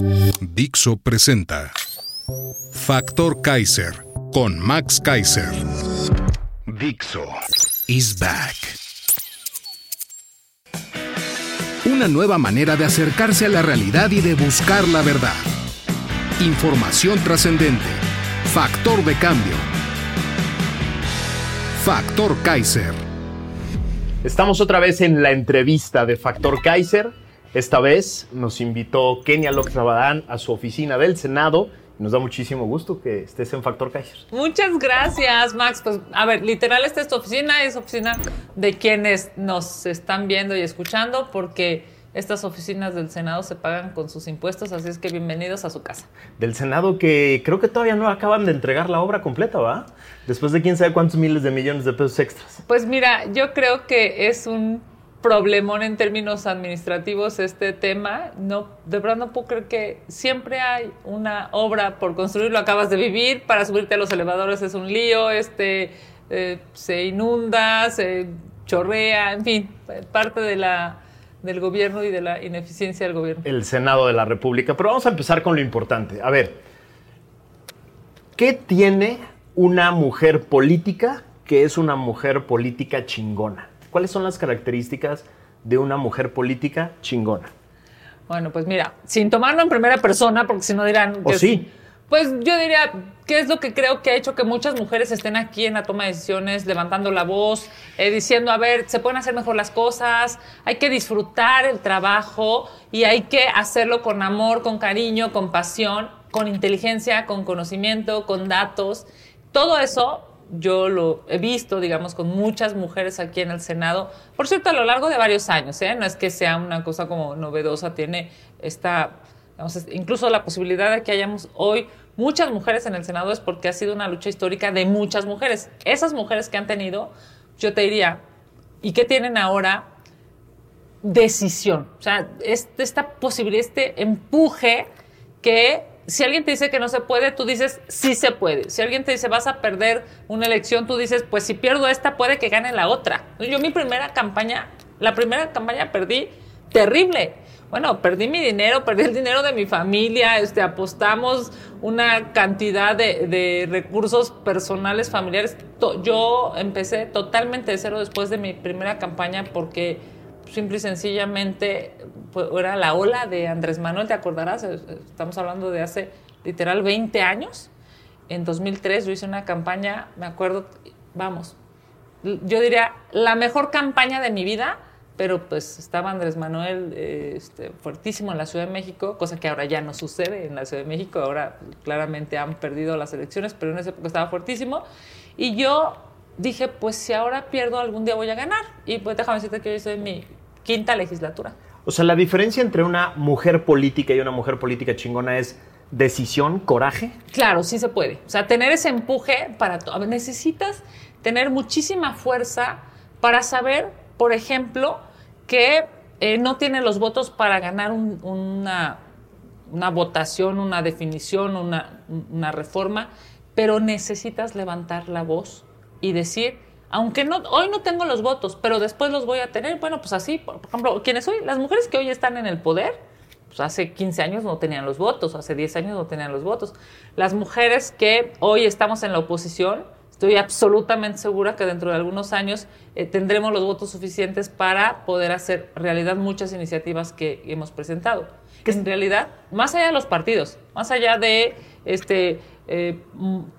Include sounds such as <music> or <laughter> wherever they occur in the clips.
Dixo presenta Factor Kaiser con Max Kaiser. Dixo is back. Una nueva manera de acercarse a la realidad y de buscar la verdad. Información trascendente. Factor de cambio. Factor Kaiser. Estamos otra vez en la entrevista de Factor Kaiser. Esta vez nos invitó Kenia López Rabadán a su oficina del Senado. Nos da muchísimo gusto que estés en Factor Kaiser. Muchas gracias, Max. Pues, a ver, literal, esta es tu oficina, es oficina de quienes nos están viendo y escuchando, porque estas oficinas del Senado se pagan con sus impuestos, así es que bienvenidos a su casa. Del Senado que creo que todavía no acaban de entregar la obra completa, ¿va? Después de quién sabe cuántos miles de millones de pesos extras. Pues mira, yo creo que es un problemón en términos administrativos este tema. No, de verdad no puedo creer que siempre hay una obra por construir, lo acabas de vivir, para subirte a los elevadores es un lío, este, eh, se inunda, se chorrea, en fin, parte de la, del gobierno y de la ineficiencia del gobierno. El Senado de la República. Pero vamos a empezar con lo importante. A ver, ¿qué tiene una mujer política que es una mujer política chingona? ¿Cuáles son las características de una mujer política chingona? Bueno, pues mira, sin tomarlo en primera persona, porque si no dirán... ¿O que sí? Pues yo diría, ¿qué es lo que creo que ha hecho que muchas mujeres estén aquí en la toma de decisiones, levantando la voz, eh, diciendo, a ver, se pueden hacer mejor las cosas, hay que disfrutar el trabajo y hay que hacerlo con amor, con cariño, con pasión, con inteligencia, con conocimiento, con datos. Todo eso yo lo he visto, digamos, con muchas mujeres aquí en el Senado. Por cierto, a lo largo de varios años, ¿eh? no es que sea una cosa como novedosa, tiene esta, digamos, incluso la posibilidad de que hayamos hoy muchas mujeres en el Senado es porque ha sido una lucha histórica de muchas mujeres. Esas mujeres que han tenido, yo te diría, ¿y qué tienen ahora? Decisión. O sea, este, esta posibilidad, este empuje que si alguien te dice que no se puede, tú dices sí se puede. Si alguien te dice vas a perder una elección, tú dices pues si pierdo esta puede que gane la otra. Yo mi primera campaña, la primera campaña perdí terrible. Bueno, perdí mi dinero, perdí el dinero de mi familia, este, apostamos una cantidad de, de recursos personales, familiares. Yo empecé totalmente de cero después de mi primera campaña porque simple y sencillamente pues, era la ola de Andrés Manuel, te acordarás, estamos hablando de hace literal 20 años. En 2003 yo hice una campaña, me acuerdo, vamos, yo diría la mejor campaña de mi vida, pero pues estaba Andrés Manuel este, fuertísimo en la Ciudad de México, cosa que ahora ya no sucede en la Ciudad de México, ahora claramente han perdido las elecciones, pero en esa época estaba fuertísimo. Y yo dije, pues si ahora pierdo, algún día voy a ganar. Y pues déjame decirte que hoy soy mi quinta legislatura. O sea, la diferencia entre una mujer política y una mujer política chingona es decisión, coraje. Claro, sí se puede. O sea, tener ese empuje para todo. Necesitas tener muchísima fuerza para saber, por ejemplo, que eh, no tiene los votos para ganar un, una, una, votación, una definición, una, una reforma, pero necesitas levantar la voz y decir, aunque no, hoy no tengo los votos, pero después los voy a tener, bueno, pues así, por, ejemplo, quienes hoy, las mujeres que hoy están en el poder, pues hace 15 años no tenían los votos, hace 10 años no tenían los votos. Las mujeres que hoy estamos en la oposición, estoy absolutamente segura que dentro de algunos años eh, tendremos los votos suficientes para poder hacer realidad muchas iniciativas que hemos presentado. Que en realidad, más allá de los partidos, más allá de este eh,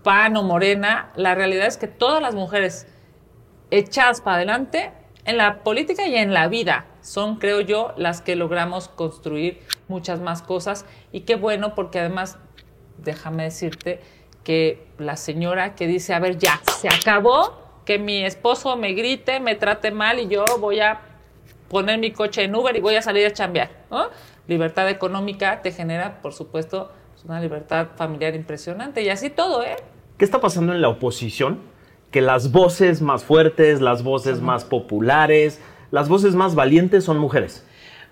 PAN o Morena, la realidad es que todas las mujeres echadas para adelante en la política y en la vida. Son, creo yo, las que logramos construir muchas más cosas. Y qué bueno, porque además, déjame decirte que la señora que dice, a ver, ya, se acabó, que mi esposo me grite, me trate mal y yo voy a poner mi coche en Uber y voy a salir a chambear. Libertad económica te genera, por supuesto, pues, una libertad familiar impresionante y así todo, ¿eh? ¿Qué está pasando en la oposición? Que las voces más fuertes, las voces más populares, las voces más valientes son mujeres.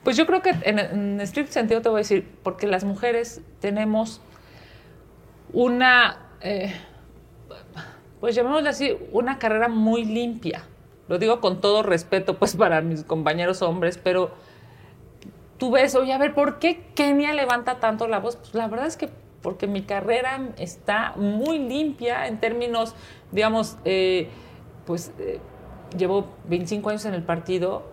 Pues yo creo que en, en estricto sentido te voy a decir, porque las mujeres tenemos una, eh, pues llamémosle así, una carrera muy limpia. Lo digo con todo respeto, pues <laughs> para mis compañeros hombres, pero tú ves, oye, a ver, ¿por qué Kenia levanta tanto la voz? Pues la verdad es que porque mi carrera está muy limpia en términos, digamos, eh, pues eh, llevo 25 años en el partido,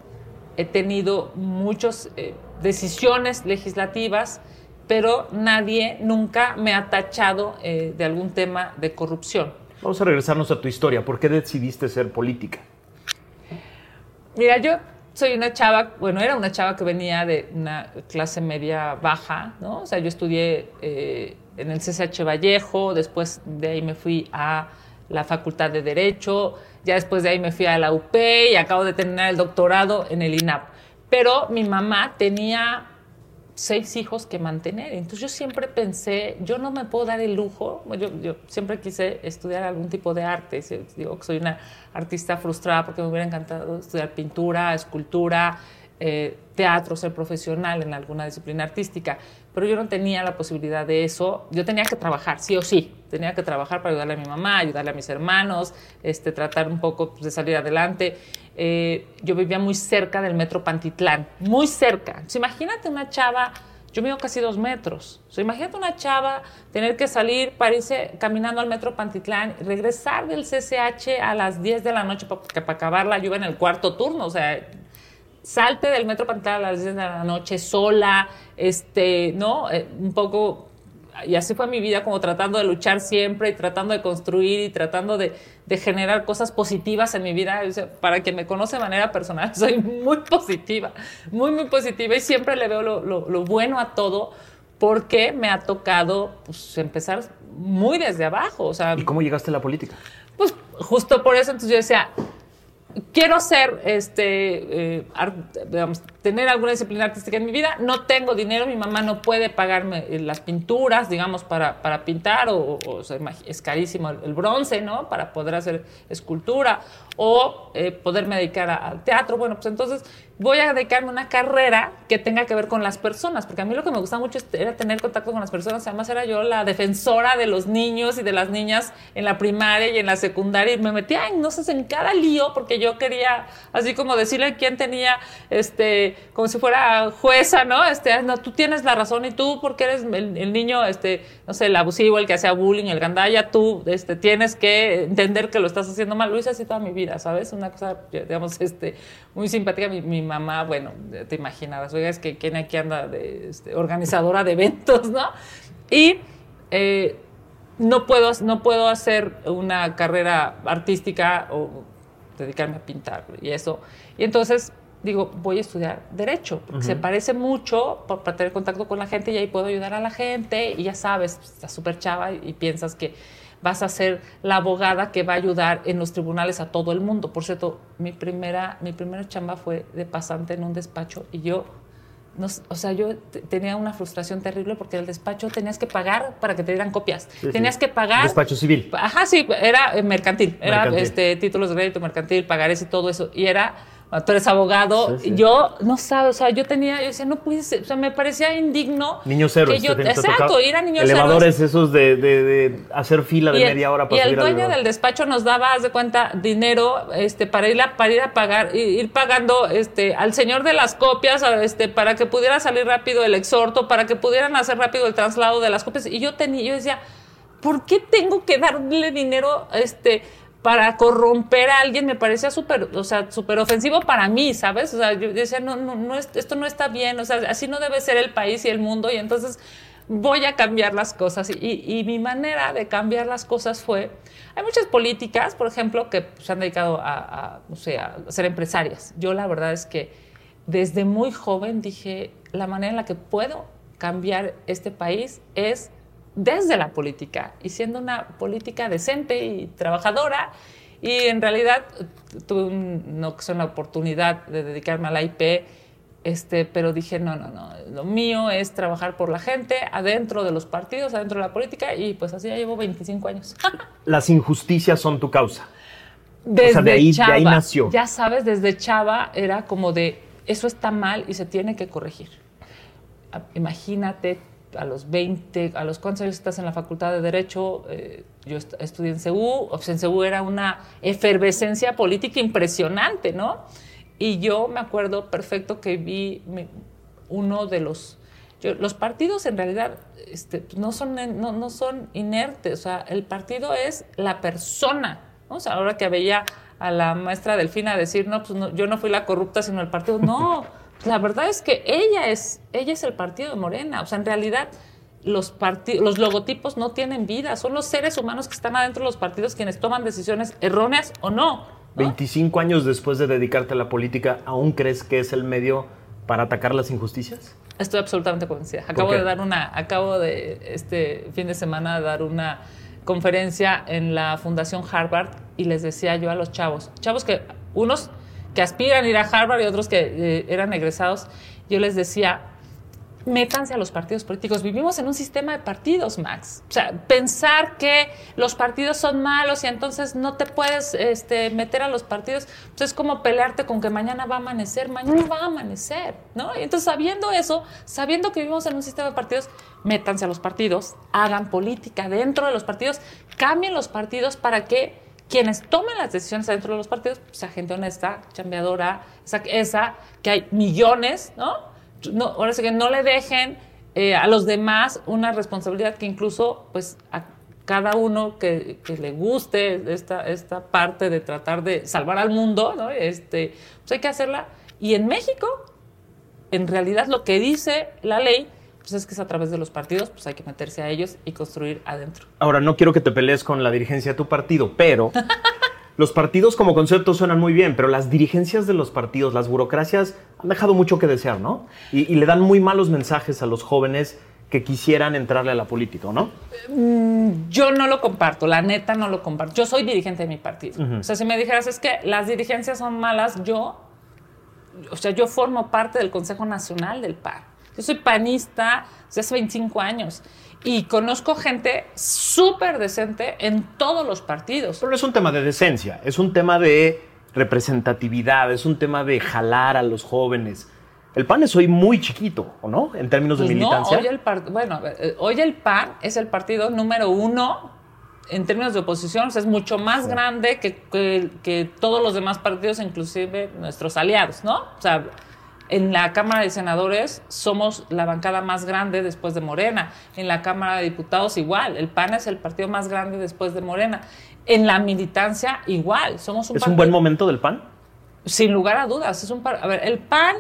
he tenido muchas eh, decisiones legislativas, pero nadie nunca me ha tachado de algún tema de corrupción. Vamos a regresarnos a tu historia. ¿Por qué decidiste ser política? Mira, yo soy una chava, bueno, era una chava que venía de una clase media baja, ¿no? O sea, yo estudié eh, en el CCH Vallejo, después de ahí me fui a la Facultad de Derecho, ya después de ahí me fui a la UP y acabo de terminar el doctorado en el INAP. Pero mi mamá tenía seis hijos que mantener. Entonces yo siempre pensé, yo no me puedo dar el lujo, yo, yo siempre quise estudiar algún tipo de arte, digo que soy una artista frustrada porque me hubiera encantado estudiar pintura, escultura, eh, teatro, ser profesional en alguna disciplina artística, pero yo no tenía la posibilidad de eso, yo tenía que trabajar, sí o sí, tenía que trabajar para ayudarle a mi mamá, ayudarle a mis hermanos, este, tratar un poco pues, de salir adelante. Eh, yo vivía muy cerca del metro Pantitlán, muy cerca. Entonces, imagínate una chava, yo mido casi dos metros. O sea, imagínate una chava tener que salir para irse caminando al metro Pantitlán, regresar del CCH a las 10 de la noche para, para acabar yo en el cuarto turno. O sea, salte del metro Pantitlán a las 10 de la noche sola, este, ¿no? Eh, un poco y así fue mi vida, como tratando de luchar siempre y tratando de construir y tratando de, de generar cosas positivas en mi vida. O sea, para quien me conoce de manera personal, <laughs> soy muy positiva, muy, muy positiva y siempre le veo lo, lo, lo bueno a todo porque me ha tocado pues, empezar muy desde abajo. O sea, ¿Y cómo llegaste a la política? Pues justo por eso, entonces yo decía, quiero ser, este, eh, digamos, tener alguna disciplina artística en mi vida. No tengo dinero, mi mamá no puede pagarme eh, las pinturas, digamos, para, para pintar, o, o, sea, es carísimo el, el, bronce, ¿no? Para poder hacer escultura, o eh, poderme dedicar al teatro. Bueno, pues entonces voy a dedicarme a una carrera que tenga que ver con las personas, porque a mí lo que me gusta mucho era tener contacto con las personas. Además, era yo la defensora de los niños y de las niñas en la primaria y en la secundaria, y me metía en, no sé, en cada lío, porque yo quería, así como decirle quién tenía, este, como si fuera jueza, ¿no? Este, no, tú tienes la razón y tú, porque eres el, el niño, este, no sé, el abusivo, el que hacía bullying, el gandalla, tú, este, tienes que entender que lo estás haciendo mal. Lo hice así toda mi vida, ¿sabes? Una cosa, digamos, este, muy simpática. Mi, mi mamá, bueno, te imaginarás, oiga, es que quien aquí anda de este, organizadora de eventos, ¿no? Y eh, no, puedo, no puedo hacer una carrera artística o dedicarme a pintar y eso. Y entonces digo, voy a estudiar Derecho, porque uh -huh. se parece mucho por, para tener contacto con la gente y ahí puedo ayudar a la gente y ya sabes, estás súper chava y, y piensas que vas a ser la abogada que va a ayudar en los tribunales a todo el mundo. Por cierto, mi primera, mi primera chamba fue de pasante en un despacho y yo, no, o sea, yo tenía una frustración terrible porque el despacho tenías que pagar para que te dieran copias. Sí, tenías sí. que pagar. Despacho civil. Ajá, sí, era mercantil. Era mercantil. Este, títulos de crédito mercantil, pagarés y todo eso. Y era tú eres abogado, sí, sí. yo no sabes, o sea, yo tenía, yo decía, no puede ser, o sea, me parecía indigno. Niños héroes. Que yo, exacto, ir a niños Elevadores héroes. esos de, de, de, hacer fila de y el, media hora para Y el subir dueño del despacho nos daba, haz de cuenta, dinero este, para, ir a, para ir a pagar, ir pagando este, al señor de las copias este, para que pudiera salir rápido el exhorto, para que pudieran hacer rápido el traslado de las copias. Y yo tenía, yo decía, ¿por qué tengo que darle dinero este, para corromper a alguien me parecía súper, o sea, súper ofensivo para mí, ¿sabes? O sea, yo decía, no, no, no, esto no está bien, o sea, así no debe ser el país y el mundo, y entonces voy a cambiar las cosas. Y, y mi manera de cambiar las cosas fue, hay muchas políticas, por ejemplo, que se han dedicado a, a, no sé, a ser empresarias. Yo la verdad es que desde muy joven dije, la manera en la que puedo cambiar este país es desde la política y siendo una política decente y trabajadora Y en realidad tuve no, una oportunidad de dedicarme a la IP, este, pero dije, no, no, no, lo mío es trabajar por la gente, adentro de los partidos, adentro de la política, y pues así ya llevo 25 años. <laughs> Las injusticias son tu causa. Desde de ahí, Chava, de ahí nació. Ya sabes, desde Chava era como de, eso está mal y se tiene que corregir. Imagínate a los 20, a los cuántos años estás en la Facultad de Derecho, eh, yo estudié en CEU, en CEU era una efervescencia política impresionante, ¿no? Y yo me acuerdo perfecto que vi uno de los... los partidos en realidad este, no, son, no, no, son inertes, o sea, el partido es la persona. ¿no? O sea, ahora que veía a la maestra Delfina decir, no, pues yo no fui la corrupta, sino el partido. No, <laughs> la verdad es que ella es, ella es el partido de Morena. O sea, en realidad los, los logotipos no tienen vida, son los seres humanos que están adentro de los partidos quienes toman decisiones erróneas o no. 25 años después de dedicarte a la política, ¿aún crees que es el medio para atacar las injusticias? Estoy absolutamente convencida. Acabo de dar una, acabo de este fin de semana dar una conferencia en la Fundación Harvard y les decía yo a los chavos, chavos que unos que aspiran a ir a Harvard y otros que eh, eran egresados, yo les decía, métanse a los partidos políticos. Vivimos en un sistema de partidos, Max. O sea, pensar que los partidos son malos y entonces no te puedes este, meter a los partidos, pues es como pelearte con que mañana va a amanecer, mañana va a amanecer, ¿no? Y entonces sabiendo eso, sabiendo que vivimos en un sistema de partidos, métanse a los partidos, hagan política dentro de los partidos, cambien los partidos para que quienes tomen las decisiones dentro de los partidos, pues, sea gente honesta, chambeadora, esa, esa que hay millones, ¿no? no, ahora sí que no le dejen eh, a los demás una responsabilidad que incluso pues a cada uno que, le guste esta, esta parte de tratar de salvar al mundo, ¿no? este, pues hay que hacerla. Y en México, en realidad lo que dice la ley pues es que es a través de los partidos, pues hay que meterse a ellos y construir adentro. Ahora, no quiero que te pelees con la dirigencia de tu partido, pero <laughs> Los partidos como concepto suenan muy bien, pero las dirigencias de los partidos, las burocracias, han dejado mucho que desear, ¿no? Y, le dan muy malos mensajes a los jóvenes que quisieran entrarle a la política, ¿no? Mm, yo no lo comparto, la neta no lo comparto. Yo soy dirigente de mi partido. O sea, si me dijeras es que las dirigencias son malas, yo, o sea, yo formo parte del Consejo Nacional del PAN. Yo soy panista desde hace 25 años y conozco gente súper decente en todos los partidos. Pero no es un tema de decencia, es un tema de representatividad, es un tema de jalar a los jóvenes. El PAN es hoy muy chiquito, ¿o no? En términos de pues militancia. No, hoy el bueno, eh, hoy el PAN es el partido número uno en términos de oposición, es mucho más grande que, que, que, todos los demás partidos, inclusive nuestros aliados, ¿no? O sea, en la Cámara de Senadores somos la bancada más grande después de Morena. En la Cámara de Diputados igual. El PAN es el partido más grande después de Morena. En la militancia igual. Somos un ¿Es un buen momento del PAN? Sin lugar a dudas. Es un a ver, el PAN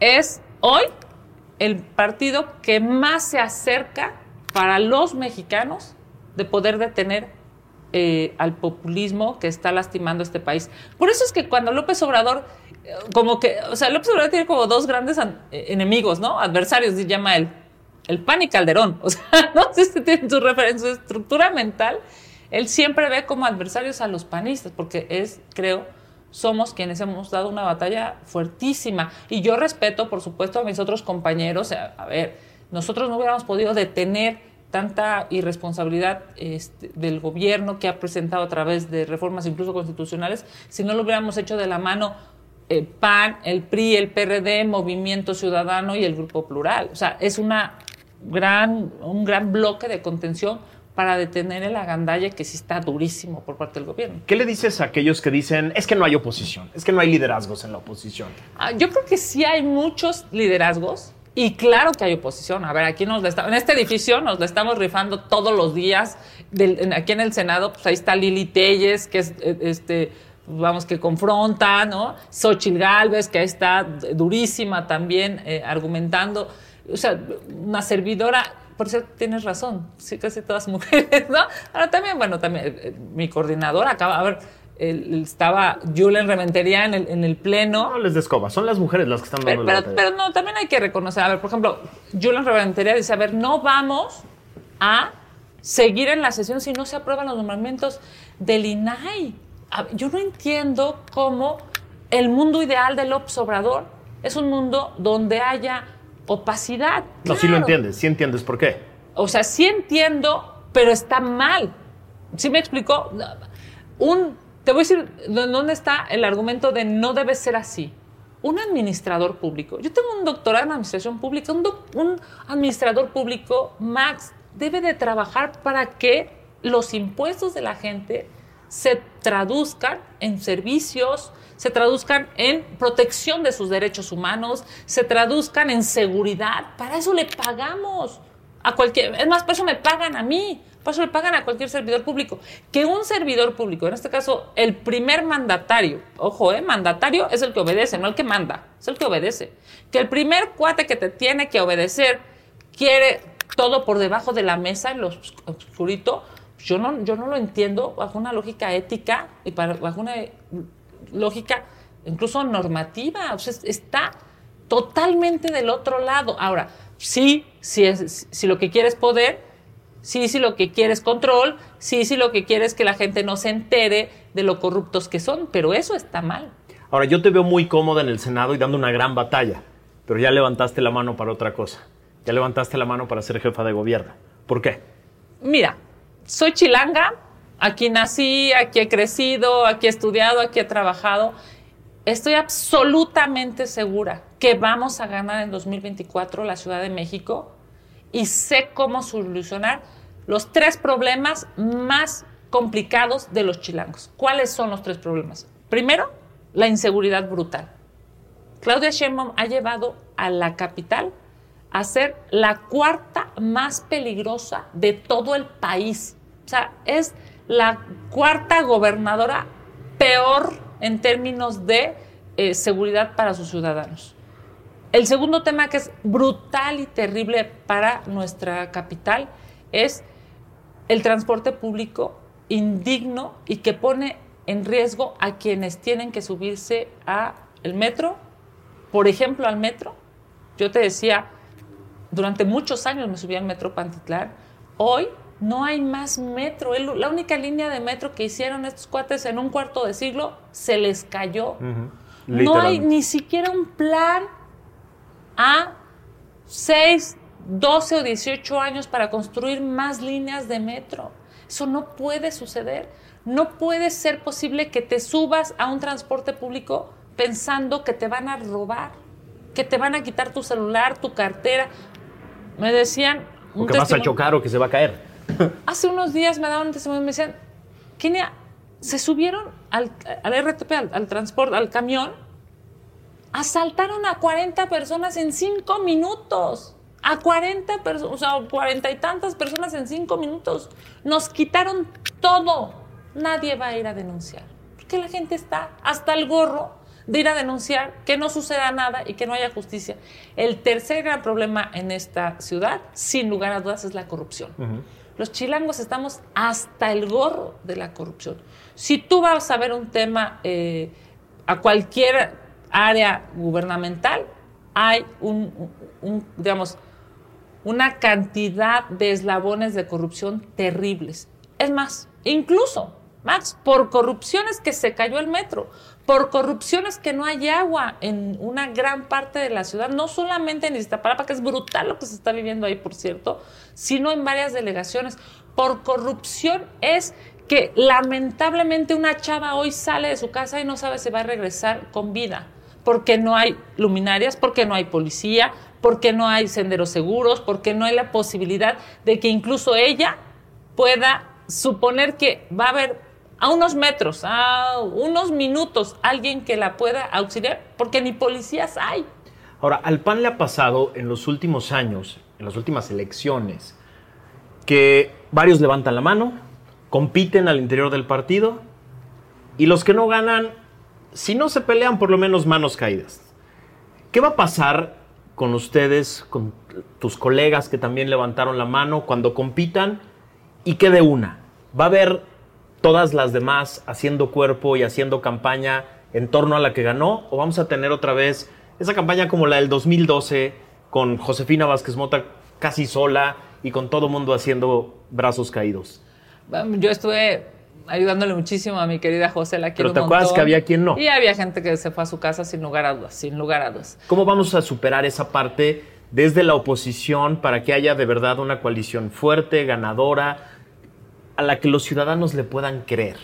es hoy el partido que más se acerca para los mexicanos de poder detener eh, al populismo que está lastimando este país. Por eso es que cuando López Obrador como que, o sea, López Obrador tiene como dos grandes eh, enemigos, ¿no? Adversarios, llama él. El pan y Calderón. <laughs> O sea, no si tiene su referencia, estructura mental. Él siempre ve como adversarios a los panistas, porque es, creo, somos quienes hemos dado una batalla fuertísima. Y yo respeto, por supuesto, a mis otros compañeros. A, ver, nosotros no hubiéramos podido detener tanta irresponsabilidad este, del gobierno que ha presentado a través de reformas incluso constitucionales si no lo hubiéramos hecho de la mano el eh, PAN, el PRI, el PRD, Movimiento Ciudadano y el Grupo Plural. O sea, es una gran, un gran bloque de contención para detener el agandalle que sí está durísimo por parte del gobierno. ¿Qué le dices a aquellos que dicen, es que no hay oposición, es que no hay liderazgos en la oposición? Ah, yo creo que sí hay muchos liderazgos y claro que hay oposición. A ver, aquí nos en este edificio nos la estamos rifando todos los días. aquí en el Senado, pues ahí está Lili Telles, que es eh, este vamos, que confronta, ¿no? Xochitl Galvez, que ahí está durísima también, eh, argumentando. O sea, una servidora, por cierto, tienes razón, sí, casi todas <laughs> mujeres, ¿no? Ahora también, bueno, también eh, mi coordinadora acaba, a ver, estaba Julen Rementería en el, en el pleno. No les descoba, son las mujeres las que están dando pero, pero, no, también hay que reconocer, a ver, por ejemplo, Julen Rementería dice, a ver, no vamos a seguir en la sesión si no se aprueban los nombramientos del INAI yo no entiendo cómo el mundo ideal del López Obrador es un mundo donde haya opacidad. No, sí lo Claro. entiendes, sí entiendes por qué. O sea, sí entiendo, pero está mal. ¿Sí me explicó? Un, te voy a decir dó- dónde está el argumento de no debe ser así. Un administrador público, yo tengo un doctorado en administración pública, un, doc- un administrador público, Max, debe de trabajar para que los impuestos de la gente se traduzcan en servicios, se traduzcan en protección de sus derechos humanos, se traduzcan en seguridad. Para eso le pagamos a cualquier, es más, por eso me pagan a mí, por eso le pagan a cualquier servidor público. Que un servidor público, en este caso el primer mandatario, ojo, eh, mandatario es el que obedece, no el que manda, es el que obedece. Que el primer cuate que te tiene que obedecer quiere todo por debajo de la mesa en lo oscurito, yo no, yo no lo entiendo bajo una lógica ética y para- bajo una lógica incluso normativa. O sea, es- está totalmente del otro lado. Ahora, sí, es, si lo que quieres es poder, sí, sí lo que quieres es control, sí, sí lo que quieres es que la gente no se entere de lo corruptos que son, pero eso está mal. Ahora, yo te veo muy cómoda en el Senado y dando una gran batalla, pero ya levantaste la mano para otra cosa. Ya levantaste la mano para ser jefa de gobierno. ¿Por qué? Mira, soy chilanga, aquí nací, aquí he crecido, aquí he estudiado, aquí he trabajado. Estoy absolutamente segura que vamos a ganar en 2024 la Ciudad de México y sé cómo solucionar los tres problemas más complicados de los chilangos. ¿Cuáles son los tres problemas? Primero, la inseguridad brutal. Claudia Sheinbaum ha llevado a la capital a ser la cuarta más peligrosa de todo el país. O sea, es la cuarta gobernadora peor en términos de eh, seguridad para sus ciudadanos. El segundo tema que es brutal y terrible para nuestra capital es el transporte público indigno y que pone en riesgo a quienes tienen que subirse a el metro, por ejemplo, al metro. Yo te decía, durante muchos años me subí al metro Pantitlán. Hoy no hay más metro. El- la única línea de metro que hicieron estos cuates en un cuarto de siglo se les cayó. No hay ni siquiera un plan a 6, 12 o 18 años para construir más líneas de metro. Eso no puede suceder. No puede ser posible que te subas a un transporte público pensando que te van a robar, que te van a quitar tu celular, tu cartera. Me decían... O que vas a chocar o que se va a caer. <laughs> Hace unos días me daban un testimonio y me decían, Kenia, se subieron al, al RTP, al, al transporte, al camión, asaltaron a 40 personas en 5 minutos. A 40 personas, o sea, 40 y tantas personas en 5 minutos. Nos quitaron todo. Nadie va a ir a denunciar. Porque la gente está hasta el gorro de ir a denunciar que no suceda nada y que no haya justicia. El tercer gran problema en esta ciudad, sin lugar a dudas, es la corrupción. Los chilangos estamos hasta el gorro de la corrupción. Si tú vas a ver un tema eh, a cualquier área gubernamental, hay un, un- un, digamos, una cantidad de eslabones de corrupción terribles. Es más, incluso, Max, por corrupciones que se cayó el metro, por corrupciones que no hay agua en una gran parte de la ciudad, no solamente en Iztapalapa, que es brutal lo que se está viviendo ahí, por cierto, sino en varias delegaciones. Por corrupción es que lamentablemente una chava hoy sale de su casa y no sabe si va a regresar con vida porque no hay luminarias, porque no hay policía, porque no hay senderos seguros, porque no hay la posibilidad de que incluso ella pueda suponer que va a haber a unos metros, a unos minutos, alguien que la pueda auxiliar, porque ni policías hay. Ahora, al PAN le ha pasado en los últimos años, en las últimas elecciones, que varios levantan la mano, compiten al interior del partido y los que no ganan, si no se pelean, por lo menos manos caídas. ¿Qué va a pasar con ustedes, con tus colegas que también levantaron la mano cuando compitan y quede una? ¿Va a haber todas las demás haciendo cuerpo y haciendo campaña en torno a la que ganó? ¿O vamos a tener otra vez esa campaña como la del 2012 con Josefina Vázquez Mota casi sola y con todo mundo haciendo brazos caídos? Yo estuve ayudándole muchísimo a mi querida José, la quiero Pero te un acuerdas que había quien no. Y había gente que se fue a su casa sin lugar a dudas, sin lugar a dudas. ¿Cómo vamos a superar esa parte desde la oposición para que haya de verdad una coalición fuerte, ganadora, a la que los ciudadanos le puedan creer?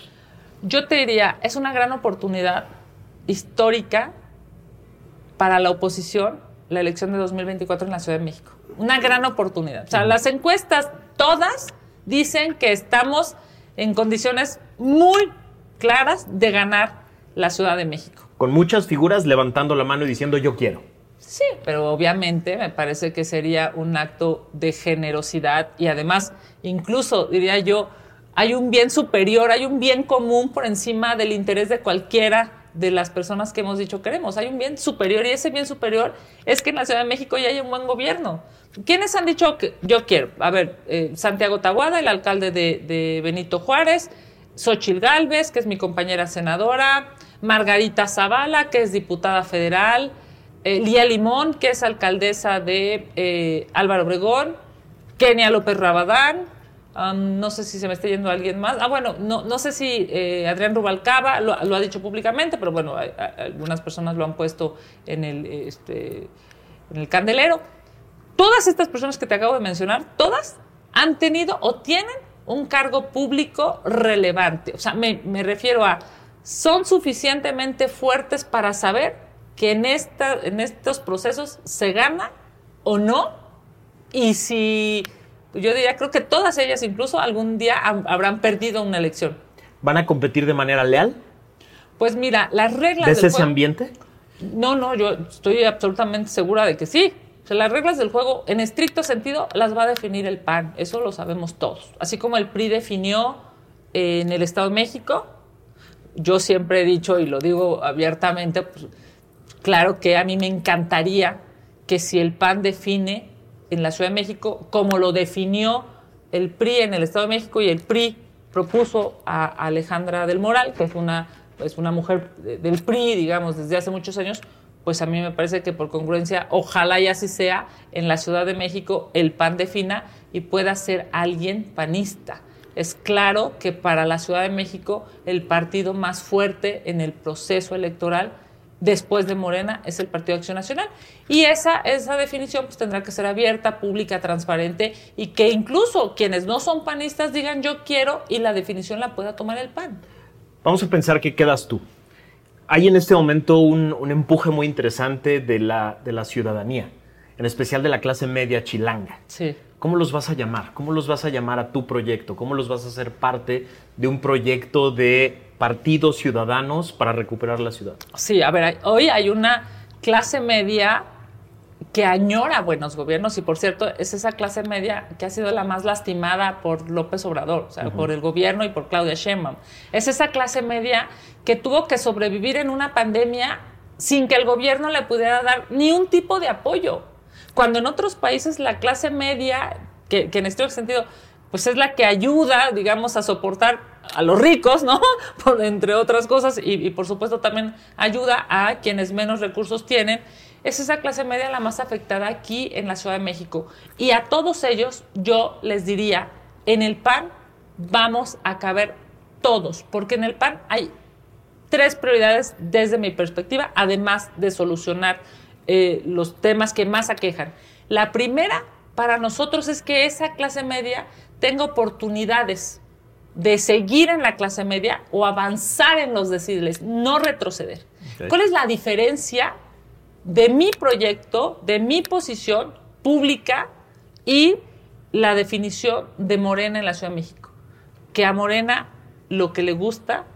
Yo te diría, es una gran oportunidad histórica para la oposición la elección de 2024 en la Ciudad de México. Una gran oportunidad. O sea, las encuestas todas dicen que estamos en condiciones muy claras de ganar la Ciudad de México. Con muchas figuras levantando la mano y diciendo yo quiero. Sí, pero obviamente me parece que sería un acto de generosidad y además, incluso diría yo, hay un bien superior, hay un bien común por encima del interés de cualquiera de las personas que hemos dicho queremos. Hay un bien superior y ese bien superior es que en la Ciudad de México ya haya un buen gobierno. ¿Quiénes han dicho que yo quiero? A ver, eh, Santiago Taguada, el alcalde de, de Benito Juárez, Xochil Gálvez, que es mi compañera senadora, Margarita Zavala, que es diputada federal, eh, Lía Limón, que es alcaldesa de eh, Álvaro Obregón, Kenia López Rabadán, um, no sé si se me está yendo alguien más. Ah, bueno, no, no sé si eh, Adrián Rubalcaba lo, ha dicho públicamente, pero bueno, algunas personas lo han puesto en el, este, en el candelero. Todas estas personas que te acabo de mencionar, todas han tenido o tienen un cargo público relevante. O sea, me, me refiero a, son suficientemente fuertes para saber que en, esta, en estos procesos se gana o no. Y si, yo diría, creo que todas ellas incluso algún día ha- habrán perdido una elección. ¿Van a competir de manera leal? Pues mira, las reglas ¿Ves del ese juego- ambiente? no, no, yo estoy absolutamente segura de que sí. O sea, las reglas del juego, en estricto sentido, las va a definir el PAN. Eso lo sabemos todos. Así como el PRI definió eh, en el Estado de México, yo siempre he dicho y lo digo abiertamente, pues, claro que a mí me encantaría que si el PAN define en la Ciudad de México, como lo definió el PRI en el Estado de México y el PRI propuso a Alejandra del Moral, que es una, es una mujer de- del PRI, digamos, desde hace muchos años, pues a mí me parece que por congruencia, ojalá y así sea, en la Ciudad de México el PAN defina y pueda ser alguien panista. Es claro que para la Ciudad de México el partido más fuerte en el proceso electoral después de Morena es el Partido de Acción Nacional. Y esa, esa definición pues, tendrá que ser abierta, pública, transparente y que incluso quienes no son panistas digan yo quiero y la definición la pueda tomar el PAN. Vamos a pensar que quedas tú. Hay en este momento un, un empuje muy interesante de la, de la ciudadanía, en especial de la clase media chilanga. Sí. ¿Cómo los vas a llamar? ¿Cómo los vas a llamar a tu proyecto? ¿Cómo los vas a hacer parte de un proyecto de partidos ciudadanos para recuperar la ciudad? Sí, a ver, hoy hay una clase media que añora buenos gobiernos y por cierto es esa clase media que ha sido la más lastimada por López Obrador, o sea, por el gobierno y por Claudia Sheinbaum. Es esa clase media que tuvo que sobrevivir en una pandemia sin que el gobierno le pudiera dar ni un tipo de apoyo. Cuando en otros países la clase media, que, que en este sentido, pues es la que ayuda, digamos, a soportar a los ricos, ¿no? <laughs> Por, entre otras cosas, y, y por supuesto también ayuda a quienes menos recursos tienen. Es esa clase media la más afectada aquí en la Ciudad de México. Y a todos ellos yo les diría, en el PAN vamos a caber todos, porque en el PAN hay tres prioridades desde mi perspectiva, además de solucionar eh, los temas que más aquejan. La primera para nosotros es que esa clase media tenga oportunidades de seguir en la clase media o avanzar en los deciles, no retroceder. ¿Cuál es la diferencia de mi proyecto, de mi posición pública y la definición de Morena en la Ciudad de México? Que a Morena lo que le gusta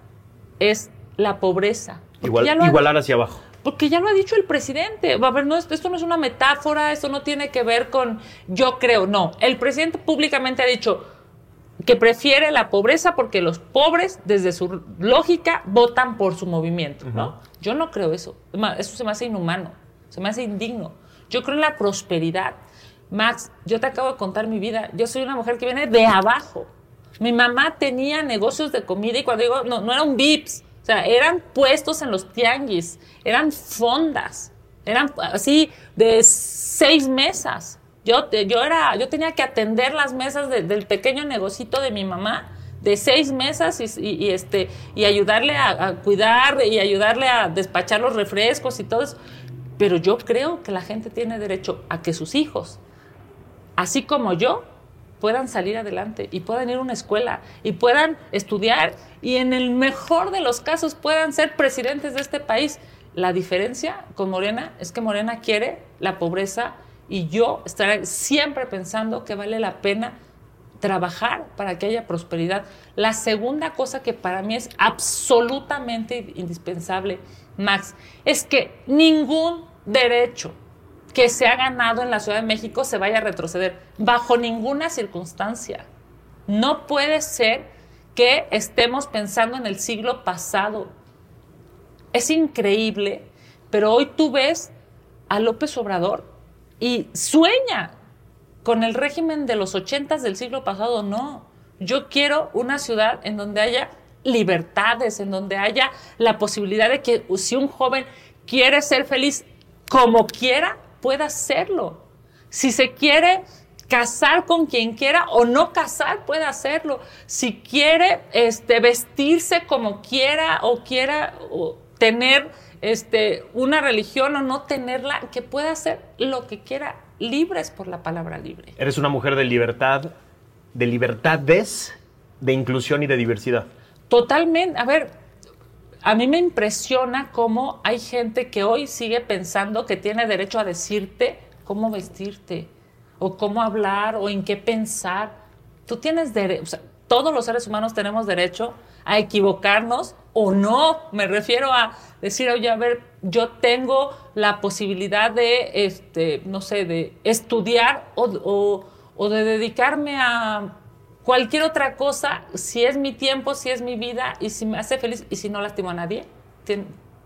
es la pobreza. Igual, igualar hacia abajo. Porque ya lo ha dicho el presidente. A ver, no, es- esto no es una metáfora, esto no tiene que ver con yo creo, no. El presidente públicamente ha dicho que prefiere la pobreza porque los pobres, desde su lógica, votan por su movimiento. ¿no? Yo no creo eso. Eso se me hace inhumano, se me hace indigno. Yo creo en la prosperidad. Max, yo te acabo de contar mi vida. Yo soy una mujer que viene de abajo. Mi mamá tenía negocios de comida y cuando digo, no, no eran VIPs, o sea, eran puestos en los tianguis, eran fondas, eran así de seis mesas. Yo, yo, era, yo tenía que atender las mesas de- del pequeño negocito de mi mamá de seis mesas y, este, y ayudarle a, a, cuidar y ayudarle a despachar los refrescos y todo eso. Pero yo creo que la gente tiene derecho a que sus hijos, así como yo, puedan salir adelante y puedan ir a una escuela y puedan estudiar y en el mejor de los casos puedan ser presidentes de este país. La diferencia con Morena es que Morena quiere la pobreza y yo estaré siempre pensando que vale la pena trabajar para que haya prosperidad. La segunda cosa que para mí es absolutamente indispensable, Max, es que ningún derecho que se ha ganado en la Ciudad de México se vaya a retroceder, bajo ninguna circunstancia. No puede ser que estemos pensando en el siglo pasado. Es increíble, pero hoy tú ves a López Obrador y sueña con el régimen de los ochentas del siglo pasado. No, yo quiero una ciudad en donde haya libertades, en donde haya la posibilidad de que si un joven quiere ser feliz como quiera, pueda hacerlo. Si se quiere casar con quien quiera o no casar, puede hacerlo. Si quiere este, vestirse como quiera o quiera tener este, una religión o no tenerla, que pueda hacer lo que quiera, libres por la palabra libre. Eres una mujer de libertad, de libertades, de inclusión y de diversidad. Totalmente. A ver, a mí me impresiona cómo hay gente que hoy sigue pensando que tiene derecho a decirte cómo vestirte, o cómo hablar, o en qué pensar. Tú tienes derecho, o sea, todos los seres humanos tenemos derecho a equivocarnos o no. Me refiero a decir, oye, a ver, yo tengo la posibilidad de, este, no sé, de estudiar o, o de dedicarme a cualquier otra cosa, si es mi tiempo, si es mi vida y si me hace feliz y si no lastimo a nadie,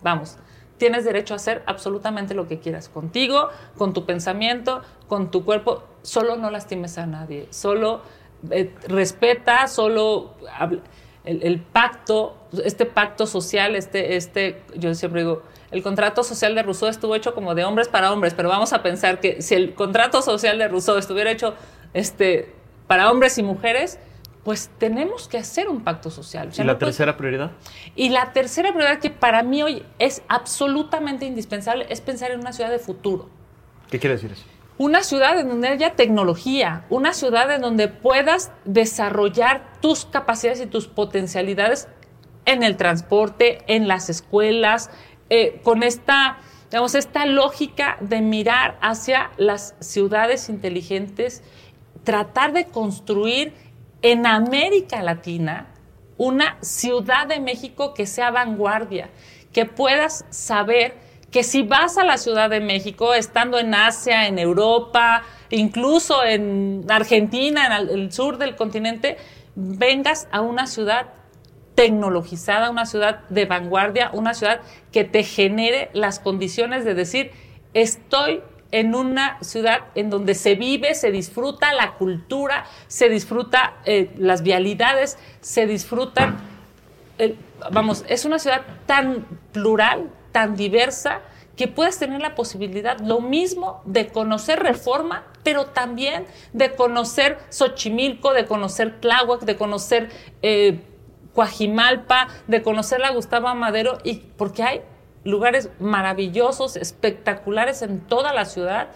vamos, tienes derecho a hacer absolutamente lo que quieras contigo, con tu pensamiento, con tu cuerpo, solo no lastimes a nadie, solo eh, respeta, solo el, pacto, este pacto social, este, este, yo siempre digo, el contrato social de Rousseau estuvo hecho como de hombres para hombres, pero vamos a pensar que si el contrato social de Rousseau estuviera hecho este, para hombres y mujeres, pues tenemos que hacer un pacto social. ¿Y la tercera prioridad? Y la tercera prioridad que para mí hoy es absolutamente indispensable es pensar en una ciudad de futuro. ¿Qué quiere decir eso? Una ciudad en donde haya tecnología, una ciudad en donde puedas desarrollar tus capacidades y tus potencialidades en el transporte, en las escuelas, eh, con esta, digamos, esta lógica de mirar hacia las ciudades inteligentes tratar de construir en América Latina una ciudad de México que sea vanguardia, que puedas saber que si vas a la Ciudad de México, estando en Asia, en Europa, incluso en Argentina, en el sur del continente, vengas a una ciudad tecnologizada, una ciudad de vanguardia, una ciudad que te genere las condiciones de decir, estoy en una ciudad en donde se vive, se disfruta la cultura, se disfruta eh, las vialidades, se disfrutan, vamos, es una ciudad tan plural, tan diversa, que puedes tener la posibilidad, lo mismo, de conocer Reforma, pero también de conocer Xochimilco, de conocer Tláhuac, de conocer eh, Coajimalpa, de conocer la Gustavo Madero, y porque hay lugares maravillosos, espectaculares en toda la ciudad,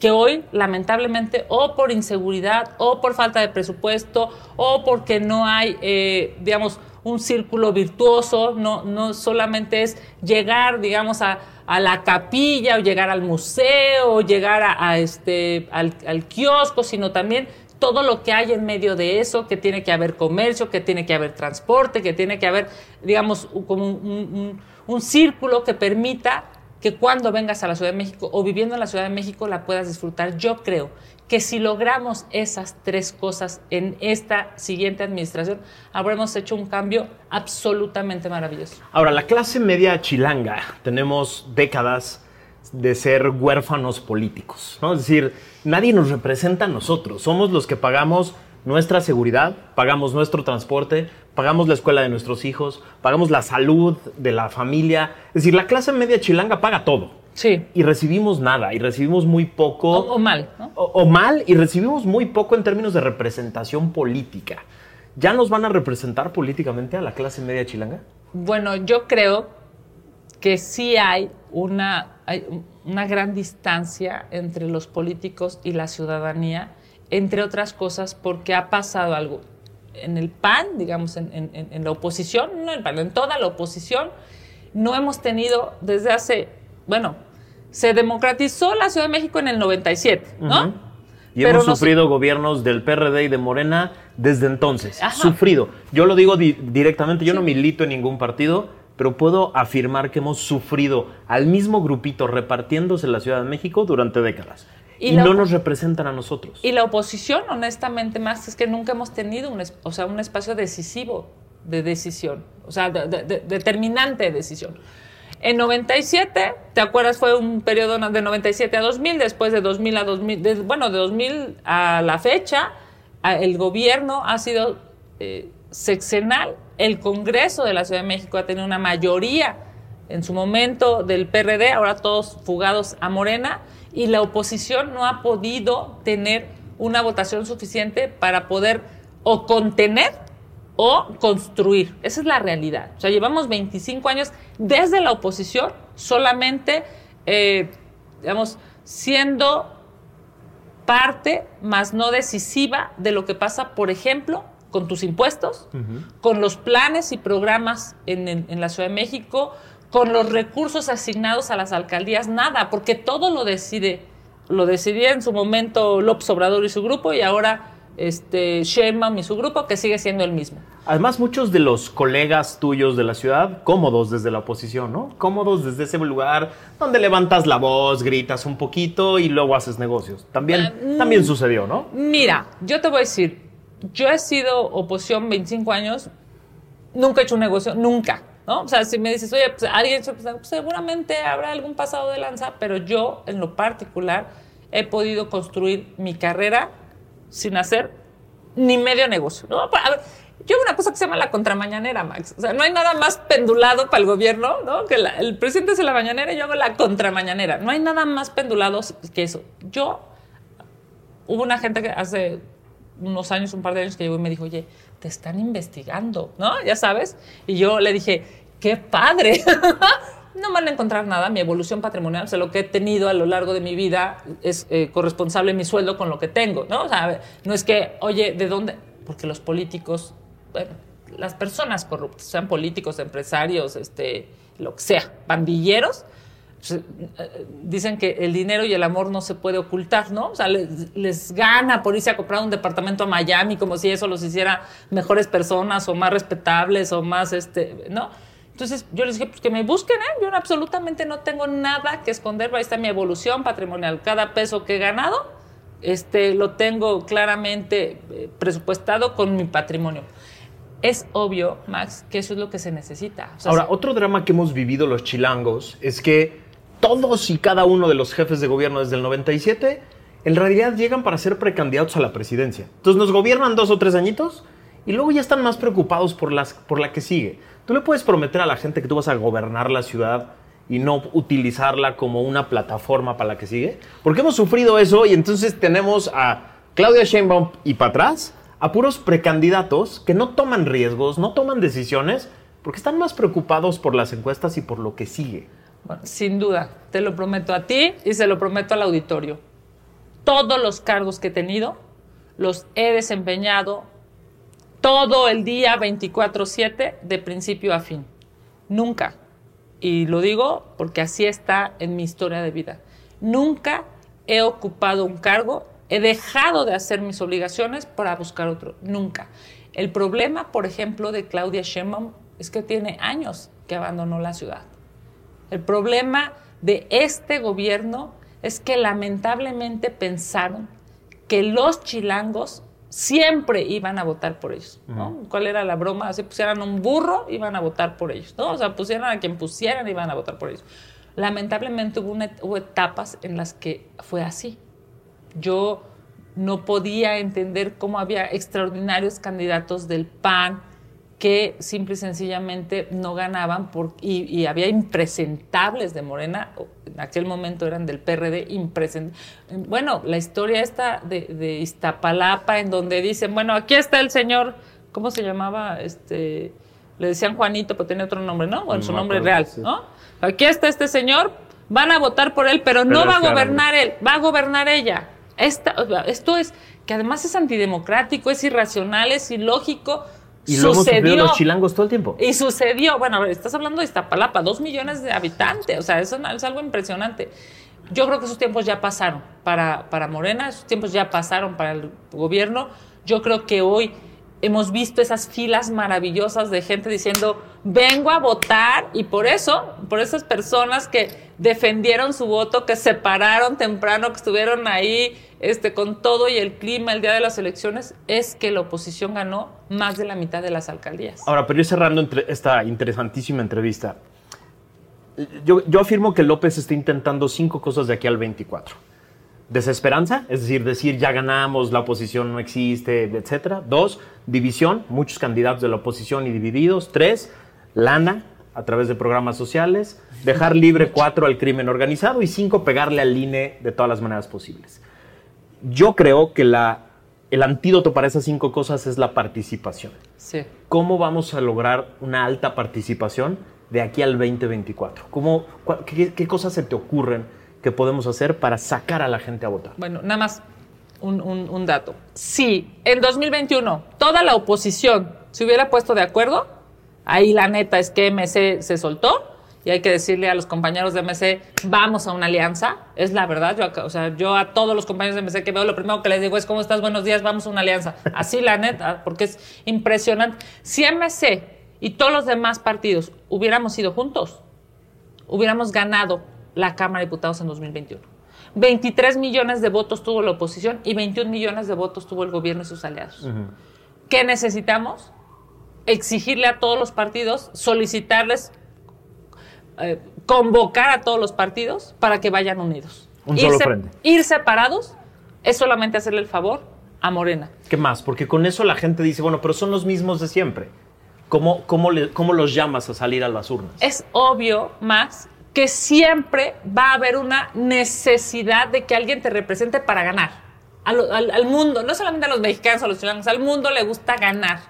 que hoy lamentablemente o por inseguridad o por falta de presupuesto o porque no hay, eh, digamos, un círculo virtuoso, no, no solamente es llegar, digamos, a, la capilla o llegar al museo o llegar a, este, al, kiosco, sino también todo lo que hay en medio de eso, que tiene que haber comercio, que tiene que haber transporte, que tiene que haber, digamos, como un círculo que permita que cuando vengas a la Ciudad de México o viviendo en la Ciudad de México la puedas disfrutar. Yo creo que si logramos esas tres cosas en esta siguiente administración, habremos hecho un cambio absolutamente maravilloso. Ahora, la clase media chilanga, tenemos décadas de ser huérfanos políticos, ¿no? Es decir, nadie nos representa a nosotros, somos los que pagamos nuestra seguridad, pagamos nuestro transporte, pagamos la escuela de nuestros hijos, pagamos la salud de la familia. Es decir, la clase media chilanga paga todo. Sí. Y recibimos nada, y recibimos muy poco. O, mal, ¿no? O, mal, y recibimos muy poco en términos de representación política. ¿Ya nos van a representar políticamente a la clase media chilanga? Bueno, yo creo que sí hay una, hay una gran distancia entre los políticos y la ciudadanía, entre otras cosas porque ha pasado algo. En el PAN, digamos, en, en- en la oposición, no en el PAN, en toda la oposición, no hemos tenido desde hace, bueno, se democratizó la Ciudad de México en el 97, ¿no? Y Pero hemos no- sufrido gobiernos del PRD y de Morena desde entonces. Ajá. Sufrido. Yo lo digo di- directamente, yo no milito en ningún partido, pero puedo afirmar que hemos sufrido al mismo grupito repartiéndose la Ciudad de México durante décadas. Y no nos representan a nosotros. Y la oposición, honestamente, más es que nunca hemos tenido un, o sea, un espacio decisivo de decisión, o sea, de- de- de- determinante de decisión. En 97, ¿te acuerdas? Fue un periodo de 97 a 2000, después de 2000 a 2000, de- bueno, de 2000 a la fecha, el gobierno ha sido eh, sexenal, el Congreso de la Ciudad de México ha tenido una mayoría en su momento del PRD, ahora todos fugados a Morena, y la oposición no ha podido tener una votación suficiente para poder o contener o construir. Esa es la realidad. O sea, llevamos 25 años desde la oposición solamente, eh, digamos, siendo parte, más no decisiva, de lo que pasa, por ejemplo, con tus impuestos, con los planes y programas en, en- en la Ciudad de México, con los recursos asignados a las alcaldías, nada, porque todo lo decide, lo decidía en su momento López Obrador y su grupo, y ahora este, Sheinbaum y su grupo, que sigue siendo el mismo. Además, muchos de los colegas tuyos de la ciudad, cómodos desde la oposición, ¿no? Cómodos desde ese lugar donde levantas la voz, gritas un poquito y luego haces negocios. También, Ah, mm. también sucedió, ¿no? Mira, yo te voy a decir, yo he sido oposición 25 años, nunca he hecho un negocio, nunca. O sea, si me dices, oye, pues alguien, pues, seguramente habrá algún pasado de lanza, pero yo en lo particular he podido construir mi carrera sin hacer ni medio negocio. yo hago una cosa que se llama la contramañanera, Max. O sea, no hay nada más pendulado para el gobierno, ¿no? Que el presidente hace la mañanera y yo hago la contramañanera. No hay nada más pendulado que eso. Yo hubo una gente que hace unos años, un par de años, que llegó y me dijo, oye, te están investigando, ¿no? Ya sabes. Y yo le dije, qué padre. <laughs> no van a encontrar nada, mi evolución patrimonial, o sea, lo que he tenido a lo largo de mi vida es eh, corresponsable mi sueldo con lo que tengo, ¿no? O sea, no es que, oye, ¿de dónde? Porque los políticos, bueno, las personas corruptas, sean políticos, empresarios, este, lo que sea, bandilleros, pues, eh, dicen que el dinero y el amor no se puede ocultar, ¿no? O sea, les, les, gana por irse a comprar un departamento a Miami como si eso los hiciera mejores personas o más respetables o más, este, ¿no? Entonces yo les dije, pues que me busquen, ¿eh? Yo absolutamente no tengo nada que esconder, ahí está mi evolución patrimonial. Cada peso que he ganado, este, lo tengo claramente eh, presupuestado con mi patrimonio. Es obvio, Max, que eso es lo que se necesita. O sea, Ahora, otro drama que hemos vivido los chilangos es que todos y cada uno de los jefes de gobierno desde el 97 en realidad llegan para ser precandidatos a la presidencia. Entonces nos gobiernan dos o tres añitos y luego ya están más preocupados por, las, por la que sigue. Tú le puedes prometer a la gente que tú vas a gobernar la ciudad y no utilizarla como una plataforma para la que sigue. Porque hemos sufrido eso y entonces tenemos a Claudia Sheinbaum y para atrás a puros precandidatos que no toman riesgos, no toman decisiones, porque están más preocupados por las encuestas y por lo que sigue. Bueno, sin duda, te lo prometo a ti y se lo prometo al auditorio. Todos los cargos que he tenido los he desempeñado todo el día 24/7 de principio a fin. Nunca, y lo digo porque así está en mi historia de vida, nunca he ocupado un cargo, he dejado de hacer mis obligaciones para buscar otro, nunca. El problema, por ejemplo, de Claudia Sheinbaum es que tiene años que abandonó la ciudad. El problema de este gobierno es que lamentablemente pensaron que los chilangos siempre iban a votar por ellos, ¿no? ¿Cuál era la broma? Si pusieran un burro, iban a votar por ellos, ¿no? O sea, pusieran a quien pusieran, iban a votar por ellos. Lamentablemente hubo, una, hubo etapas en las que fue así. Yo no podía entender cómo había extraordinarios candidatos del PAN que simple y sencillamente no ganaban por, y, y, había impresentables de Morena, en aquel momento eran del PRD, impresentables. Bueno, la historia esta de, de, Iztapalapa, en donde dicen, bueno, aquí está el señor ¿cómo se llamaba? Este, le decían Juanito, pero tenía otro nombre, ¿no? Bueno, No su nombre acuerdo, real, sí. ¿no? Aquí está este señor, van a votar por él, pero, no Pero va a gobernar él, va a gobernar ella. Esta, esto es que además es antidemocrático, es irracional, es ilógico. Y lo hemos sufrido Sucedió. los chilangos todo el tiempo. Y sucedió, bueno, estás hablando de Iztapalapa, dos millones de habitantes, o sea, eso es algo impresionante. Yo creo que esos tiempos ya pasaron para, para Morena, esos tiempos ya pasaron para el gobierno. Yo creo que hoy hemos visto esas filas maravillosas de gente diciendo, vengo a votar, y por eso, por esas personas que defendieron su voto, que se pararon temprano, que estuvieron ahí este, con todo y el clima el día de las elecciones, es que la oposición ganó más de la mitad de las alcaldías. Ahora, pero yo cerrando esta interesantísima entrevista, yo, yo afirmo que López está intentando cinco cosas de aquí al 24. Desesperanza, es decir, decir ya ganamos, la oposición no existe, etcétera. Dos, división, muchos candidatos de la oposición y divididos. Tres, lana a través de programas sociales. Dejar libre <laughs> cuatro al crimen organizado y cinco, pegarle al INE de todas las maneras posibles. Yo creo que la, el antídoto para esas cinco cosas es la participación. Sí. ¿Cómo vamos a lograr una alta participación de aquí al 2024? ¿Cómo, cua- qué, qué cosas se te ocurren que podemos hacer para sacar a la gente a votar? Bueno, nada más un, un- un dato. Si en 2021 toda la oposición se hubiera puesto de acuerdo, ahí la neta es que MC se soltó y hay que decirle a los compañeros de MC, vamos a una alianza. Es la verdad, yo, o sea, yo a todos los compañeros de MC que veo, lo primero que les digo es, ¿cómo estás? Buenos días, vamos a una alianza. Así la neta, porque es impresionante. Si MC y todos los demás partidos hubiéramos ido juntos, hubiéramos ganado la Cámara de Diputados en 2021. 23 millones de votos tuvo la oposición y 21 millones de votos tuvo el gobierno y sus aliados. ¿Qué necesitamos? Exigirle a todos los partidos, solicitarles, eh, convocar a todos los partidos para que vayan unidos. Un ir, solo se- ir separados es solamente hacerle el favor a Morena. ¿Qué más? Porque con eso la gente dice, bueno, pero son los mismos de siempre. ¿Cómo, cómo, le- cómo los llamas a salir a las urnas? es obvio, Max, que siempre va a haber una necesidad de que alguien te represente para ganar. Al, al- al mundo, no solamente a los mexicanos, a los chilenos, al mundo le gusta ganar.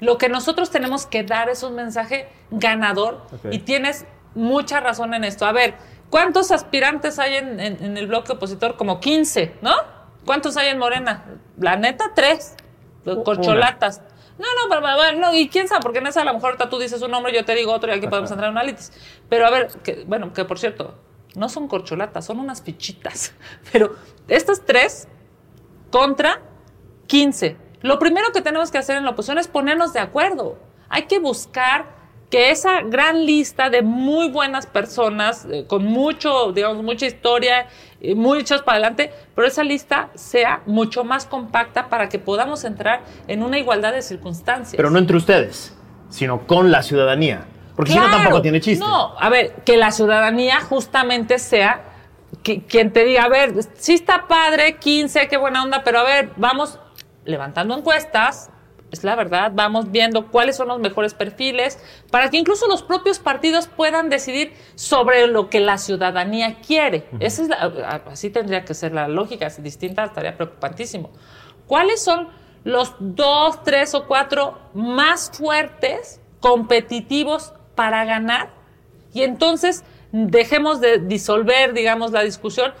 Lo que nosotros tenemos que dar es un mensaje ganador y tienes mucha razón en esto. A ver, ¿cuántos aspirantes hay en, en- en el bloque opositor? Como 15, ¿no? ¿Cuántos hay en Morena? La neta, tres. Corcholatas. No, no, pero, pero, no, y quién sabe, porque en esa a lo mejor ahorita tú dices un nombre, yo te digo otro y aquí podemos entrar en un análisis. Pero a ver, que, bueno, que por cierto, no son corcholatas, son unas fichitas. <laughs> Pero estas tres contra 15. Lo primero que tenemos que hacer en la oposición es ponernos de acuerdo. Hay que buscar que esa gran lista de muy buenas personas, eh, con mucho, digamos, mucha historia, eh, muy hechos para adelante, pero esa lista sea mucho más compacta para que podamos entrar en una igualdad de circunstancias. Pero no entre ustedes, sino con la ciudadanía. Porque si no, Claro. tampoco tiene chiste. No, a ver, que la ciudadanía justamente sea que- quien te diga, a ver, sí está padre, 15, qué buena onda, pero a ver, vamos levantando encuestas, es la verdad, vamos viendo cuáles son los mejores perfiles, para que incluso los propios partidos puedan decidir sobre lo que la ciudadanía quiere. Esa es la- así tendría que ser la lógica, si distinta estaría preocupantísimo. ¿Cuáles son los dos, tres o cuatro más fuertes, competitivos para ganar? Y entonces dejemos de disolver, digamos, la discusión,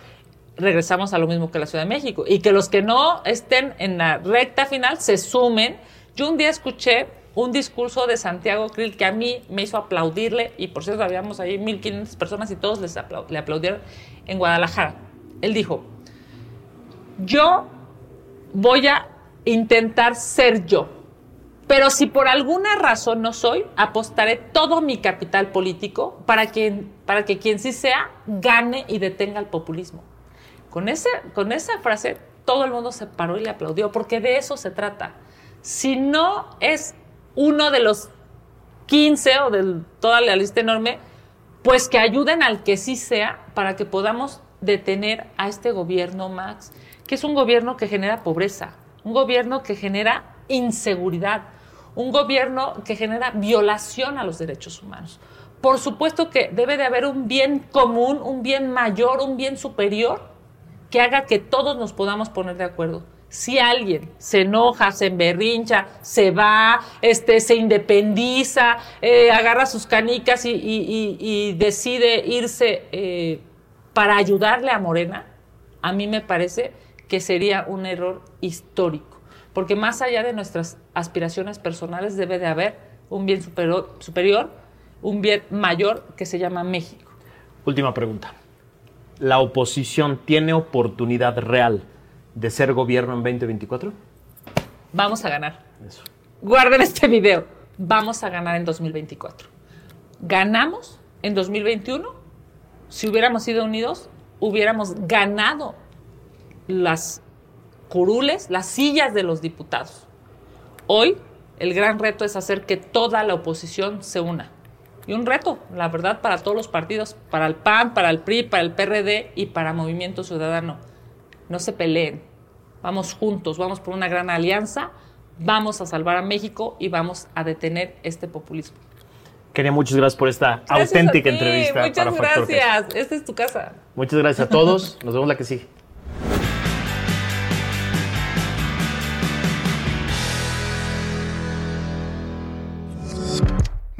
regresamos a lo mismo que la Ciudad de México. Y que los que no estén en la recta final se sumen. Yo un día escuché un discurso de Santiago Krill que a mí me hizo aplaudirle, y por cierto, habíamos ahí 1.500 personas y todos les le aplaudieron en Guadalajara. Él dijo, yo voy a intentar ser yo. Pero si por alguna razón no soy, apostaré todo mi capital político para que, para que quien sí sea gane y detenga el populismo. Con, ese, con esa frase todo el mundo se paró y le aplaudió, porque de eso se trata. Si no es uno de los 15 o de toda la lista enorme, pues que ayuden al que sí sea para que podamos detener a este gobierno, Max, que es un gobierno que genera pobreza, un gobierno que genera inseguridad, un gobierno que genera violación a los derechos humanos. Por supuesto que debe de haber un bien común, un bien mayor, un bien superior que haga que todos nos podamos poner de acuerdo. Si alguien se enoja, se emberrincha, se va, este, se independiza, eh, agarra sus canicas y, decide irse eh, para ayudarle a Morena, a mí me parece que sería un error histórico. Porque más allá de nuestras aspiraciones personales debe de haber un bien superior, superior un bien mayor que se llama México. Última pregunta. ¿La oposición tiene oportunidad real de ser gobierno en 2024? Vamos a ganar. Eso. Guarden este video. Vamos a ganar en 2024. Ganamos en 2021. Si hubiéramos sido unidos, hubiéramos ganado las curules, las sillas de los diputados. Hoy el gran reto es hacer que toda la oposición se una. Y un reto, la verdad, para todos los partidos, para el PAN, para el PRI, para el PRD y para Movimiento Ciudadano. No se peleen. Vamos juntos, vamos por una gran alianza, vamos a salvar a México y vamos a detener este populismo. Kenia, muchas gracias por esta Gracias auténtica entrevista. Muchas para gracias. Esta es tu casa. Muchas gracias a todos. <laughs> Nos vemos la que sigue.